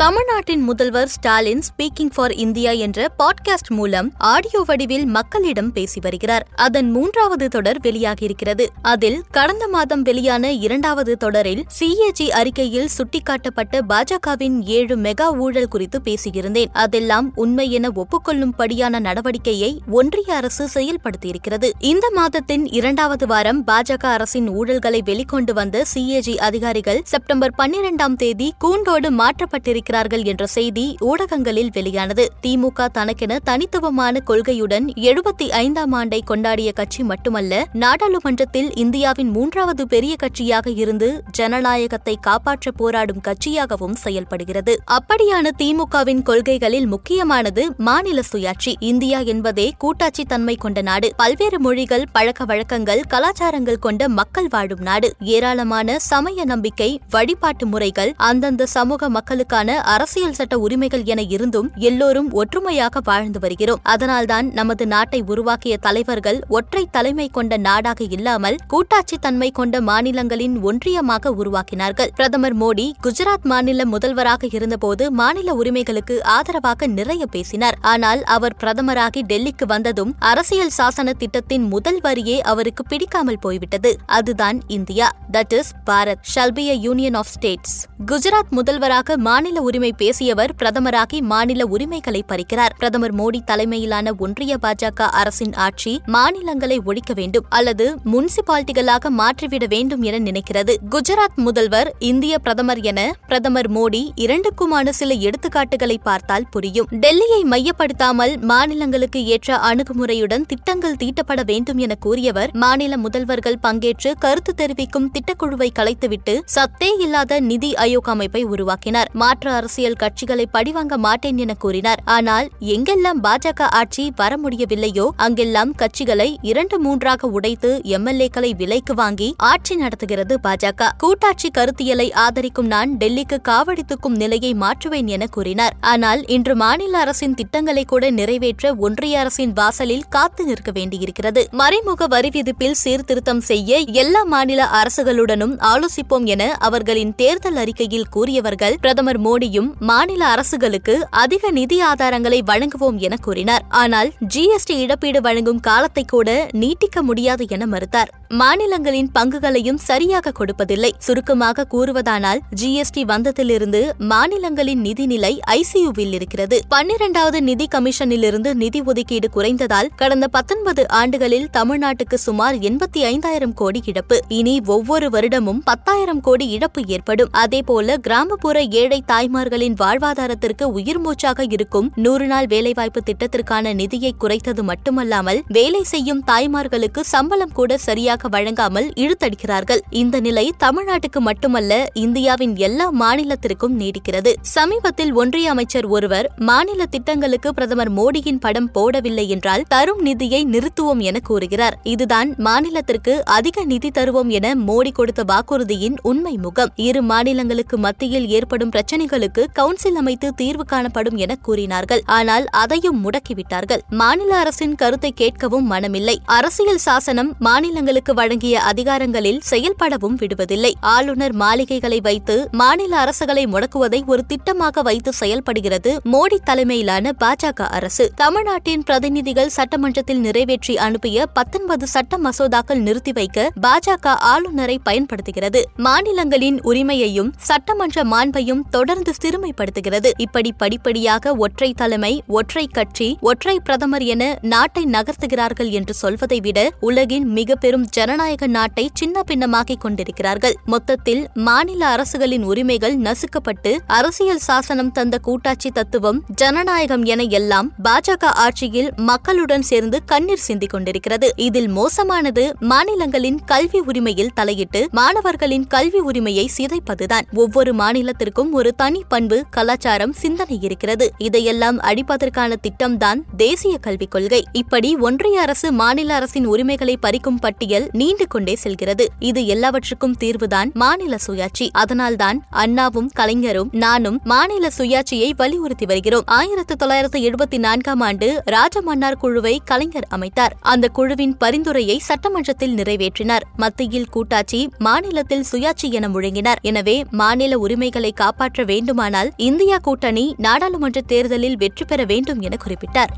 தமிழ்நாட்டின் முதல்வர் Stalin speaking for India என்ற பாட்காஸ்ட் மூலம் ஆடியோ வடிவில் மக்களிடம் பேசி வருகிறார். அதன் மூன்றாவது தொடர் வெளியாகியிருக்கிறது. அதில் கடந்த மாதம் வெளியான இரண்டாவது தொடரில் சிஏஜி அறிக்கையில் சுட்டிக்காட்டப்பட்ட பாஜகவின் ஏழு மெகா ஊழல் குறித்து பேசியிருந்தேன். அதெல்லாம் உண்மை என ஒப்புக்கொள்ளும்படியான நடவடிக்கையை ஒன்றிய அரசு செயல்படுத்தியிருக்கிறது. இந்த மாதத்தின் இரண்டாவது வாரம் பாஜக அரசின் ஊழல்களை வெளிக்கொண்டு வந்த சிஏஜி அதிகாரிகள் செப்டம்பர் பன்னிரெண்டாம் தேதி கூண்டோடு மாற்றப்பட்டிருக்கிறார்கள் என்ற செய்தி ஊடகங்களில் வெளியானது. திமுக தனக்கென தனித்துவமான கொள்கையுடன் எழுபத்தி ஐந்தாம் ஆண்டை கொண்டாடிய கட்சி மட்டுமல்ல நாடாளுமன்றத்தில் இந்தியாவின் மூன்றாவது பெரிய கட்சியாக இருந்து ஜனநாயகத்தை காப்பாற்ற போராடும் கட்சியாகவும் செயல்படுகிறது. அப்படியான திமுகவின் கொள்கைகளில் முக்கியமானது மாநில சுயாட்சி. இந்தியா என்பதே கூட்டாட்சி தன்மை கொண்ட நாடு. பல்வேறு மொழிகள் பழக்க வழக்கங்கள் கலாச்சாரங்கள் கொண்ட மக்கள் வாழும் நாடு. ஏராளமான சமய நம்பிக்கை வழிபாட்டு முறைகள் அந்தந்த சமூக மக்களுக்கான அரசியல் சட்ட உரிமைகள் என இருந்தும் எல்லோரும் ஒற்றுமையாக வாழ்ந்து வருகிறோம். அதனால்தான் நமது நாட்டை உருவாக்கிய தலைவர்கள் ஒற்றை தலைமை கொண்ட நாடாக இல்லாமல் கூட்டாட்சி தன்மை கொண்ட மாநிலங்களின் ஒன்றியமாக உருவாக்கினார்கள். பிரதமர் மோடி குஜராத் மாநில முதல்வராக இருந்தபோது மாநில உரிமைகளுக்கு ஆதரவாக நிறைய பேசினார். ஆனால் அவர் பிரதமராகி டெல்லிக்கு வந்ததும் அரசியல் சாசன திட்டத்தின் முதல் வரியே அவருக்கு பிடிக்காமல் போய்விட்டது. அதுதான் India. That is Bharat. Shall be union of states. Gujarat முதல்வராக மாநில உரிமை பேசியவர் பிரதமராகி மாநில உரிமைகளை பறிக்கிறார். பிரதமர் மோடி தலைமையிலான ஒன்றிய பாஜக அரசின் ஆட்சி மாநிலங்களை ஒழிக்க வேண்டும் அல்லது முனிசிபாலிட்டிகளாக மாற்றிவிட வேண்டும் என நினைக்கிறது. குஜராத் முதல்வர் இந்திய பிரதமர் என பிரதமர் மோடி இரண்டுக்குமான சில எடுத்துக்காட்டுகளை பார்த்தால் புரியும். டெல்லியை மையப்படுத்தாமல் மாநிலங்களுக்கு ஏற்ற அணுகுமுறையுடன் திட்டங்கள் தீட்டப்பட வேண்டும் என கூறியவர் மாநில முதல்வர்கள் பங்கேற்று கருத்து தெரிவிக்கும் திட்டக்குழுவை கலைத்துவிட்டு சத்தே இல்லாத நிதி ஆயோக் அமைப்பை உருவாக்கினார். மாற்று அரசியல் கட்சிகளை பழிவாங்க மாட்டேன் என கூறினார். ஆனால் எங்கெல்லாம் பாஜக ஆட்சி வர முடியவில்லையோ அங்கெல்லாம் கட்சிகளை இரண்டு மூன்றாக உடைத்து எம்எல்ஏக்களை விலைக்கு வாங்கி ஆட்சி நடத்துகிறது பாஜக. கூட்டாட்சி கருத்தியலை ஆதரிக்கும் நான் டெல்லிக்கு காவடித்துக்கும் நிலையை மாற்றுவேன் என கூறினார். ஆனால் இன்று மாநில அரசின் திட்டங்களை கூட நிறைவேற்ற ஒன்றிய அரசின் வாசலில் காத்து நிற்க வேண்டியிருக்கிறது. மறைமுக வரி விதிப்பில் சீர்திருத்தம் செய்ய எல்லா மாநில அரசுகளுடனும் ஆலோசிப்போம் என அவர்களின் தேர்தல் அறிக்கையில் கூறியவர்கள் பிரதமர் மோடி மோடியும் மாநில அரசுகளுக்கு அதிக நிதி ஆதாரங்களை வழங்குவோம் என கூறினார். ஆனால் ஜிஎஸ்டி இழப்பீடு வழங்கும் காலத்தை கூட நீட்டிக்க முடியாது என மறுத்தார். மாநிலங்களின் பங்குகளையும் சரியாக கொடுப்பதில்லை. சுருக்கமாக கூறுவதானால் ஜிஎஸ்டி வந்ததிலிருந்து மாநிலங்களின் நிதிநிலை ஐசியுவில் இருக்கிறது. பன்னிரண்டாவது நிதி கமிஷனிலிருந்து நிதி ஒதுக்கீடு குறைந்ததால் கடந்த பத்தொன்பது ஆண்டுகளில் தமிழ்நாட்டுக்கு சுமார் எண்பத்தி ஐந்தாயிரம் கோடி இழப்பு. இனி ஒவ்வொரு வருடமும் பத்தாயிரம் கோடி இழப்பு ஏற்படும். அதேபோல கிராமப்புற ஏழை தாய் தாய்மார்களின் வாழ்வாதாரத்திற்கு உயிர் மூச்சாக இருக்கும் நூறு நாள் வேலைவாய்ப்பு திட்டத்திற்கான நிதியை குறைத்தது மட்டுமல்லாமல் வேலை செய்யும் தாய்மார்களுக்கு சம்பளம் கூட சரியாக வழங்காமல் இழுத்தடிக்கிறார்கள். இந்த நிலை தமிழ்நாட்டுக்கு மட்டுமல்ல இந்தியாவின் எல்லா மாநிலத்திற்கும் நீடிக்கிறது. சமீபத்தில் ஒன்றிய அமைச்சர் ஒருவர் மாநில திட்டங்களுக்கு பிரதமர் மோடியின் படம் போடவில்லை என்றால் தரும் நிதியை நிறுத்துவோம் என கூறுகிறார். இதுதான் மாநிலத்திற்கு அதிக நிதி தருவோம் என மோடி கொடுத்த வாக்குறுதியின் உண்மை முகம். இரு மாநிலங்களுக்கு மத்தியில் ஏற்படும் பிரச்சனைகள் பிரச்சினைகளுக்கு கவுன்சில் அமைத்து தீர்வு காணப்படும் என கூறினார்கள். ஆனால் அதையும் முடக்கிவிட்டார்கள். மாநில அரசின் கருத்தை கேட்கவும் மனமில்லை. அரசியல் சாசனம் மாநிலங்களுக்கு வழங்கிய அதிகாரங்களில் செயல்படவும் விடுவதில்லை. ஆளுநர் மாளிகைகளை வைத்து மாநில அரசுகளை முடக்குவதை ஒரு திட்டமாக வைத்து செயல்படுகிறது மோடி தலைமையிலான பாஜக அரசு. தமிழ்நாட்டின் பிரதிநிதிகள் சட்டமன்றத்தில் நிறைவேற்றி அனுப்பிய பத்தொன்பது சட்ட மசோதாக்கள் நிறுத்தி வைக்க பாஜக ஆளுநரை பயன்படுத்துகிறது. மாநிலங்களின் உரிமையையும் சட்டமன்ற மாண்பையும் தொடர்ந்து சிறுமைப்படுத்துகிறது. இப்படி படிப்படியாக ஒற்றை தலைமை ஒற்றை கட்சி ஒற்றை பிரதமர் என நாட்டை நகர்த்துகிறார்கள் என்று சொல்வதை விட உலகின் மிக பெரும் ஜனநாயக நாட்டை சின்ன பின்னமாக்கிக் கொண்டிருக்கிறார்கள். மொத்தத்தில் மாநில அரசுகளின் உரிமைகள் நசுக்கப்பட்டு அரசியல் சாசனம் தந்த கூட்டாட்சி தத்துவம் ஜனநாயகம் என எல்லாம் பாஜக ஆட்சியில் மக்களுடன் சேர்ந்து கண்ணீர் சிந்திக் கொண்டிருக்கிறது. இதில் மோசமானது மாநிலங்களின் கல்வி உரிமையில் தலையிட்டு மாணவர்களின் கல்வி உரிமையை சிதைப்பதுதான். ஒவ்வொரு மாநிலத்திற்கும் ஒரு தனி தனி பண்பு கலாச்சாரம் சிந்தனை இருக்கிறது. இதையெல்லாம் அடிப்பதற்கான திட்டம்தான் தேசிய கல்விக் கொள்கை. இப்படி ஒன்றிய அரசு மாநில அரசின் உரிமைகளை பறிக்கும் பட்டியல் நீண்டு கொண்டே செல்கிறது. இது எல்லாவற்றுக்கும் தீர்வுதான் மாநில சுயாட்சி. அதனால்தான் அண்ணாவும் கலைஞரும் நானும் மாநில சுயாட்சியை வலியுறுத்தி வருகிறோம். ஆயிரத்தி தொள்ளாயிரத்தி எழுபத்தி நான்காம் ஆண்டு ராஜமன்னார் குழுவை கலைஞர் அமைத்தார். அந்த குழுவின் பரிந்துரையை சட்டமன்றத்தில் நிறைவேற்றினார். மத்தியில் கூட்டாட்சி மாநிலத்தில் சுயாட்சி என முழங்கினார். எனவே மாநில உரிமைகளை காப்பாற்ற வேண்டும் வேண்டுமானால் இந்தியா கூட்டணி நாடாளுமன்ற தேர்தலில் வெற்றி பெற வேண்டும் என குறிப்பிட்டார்.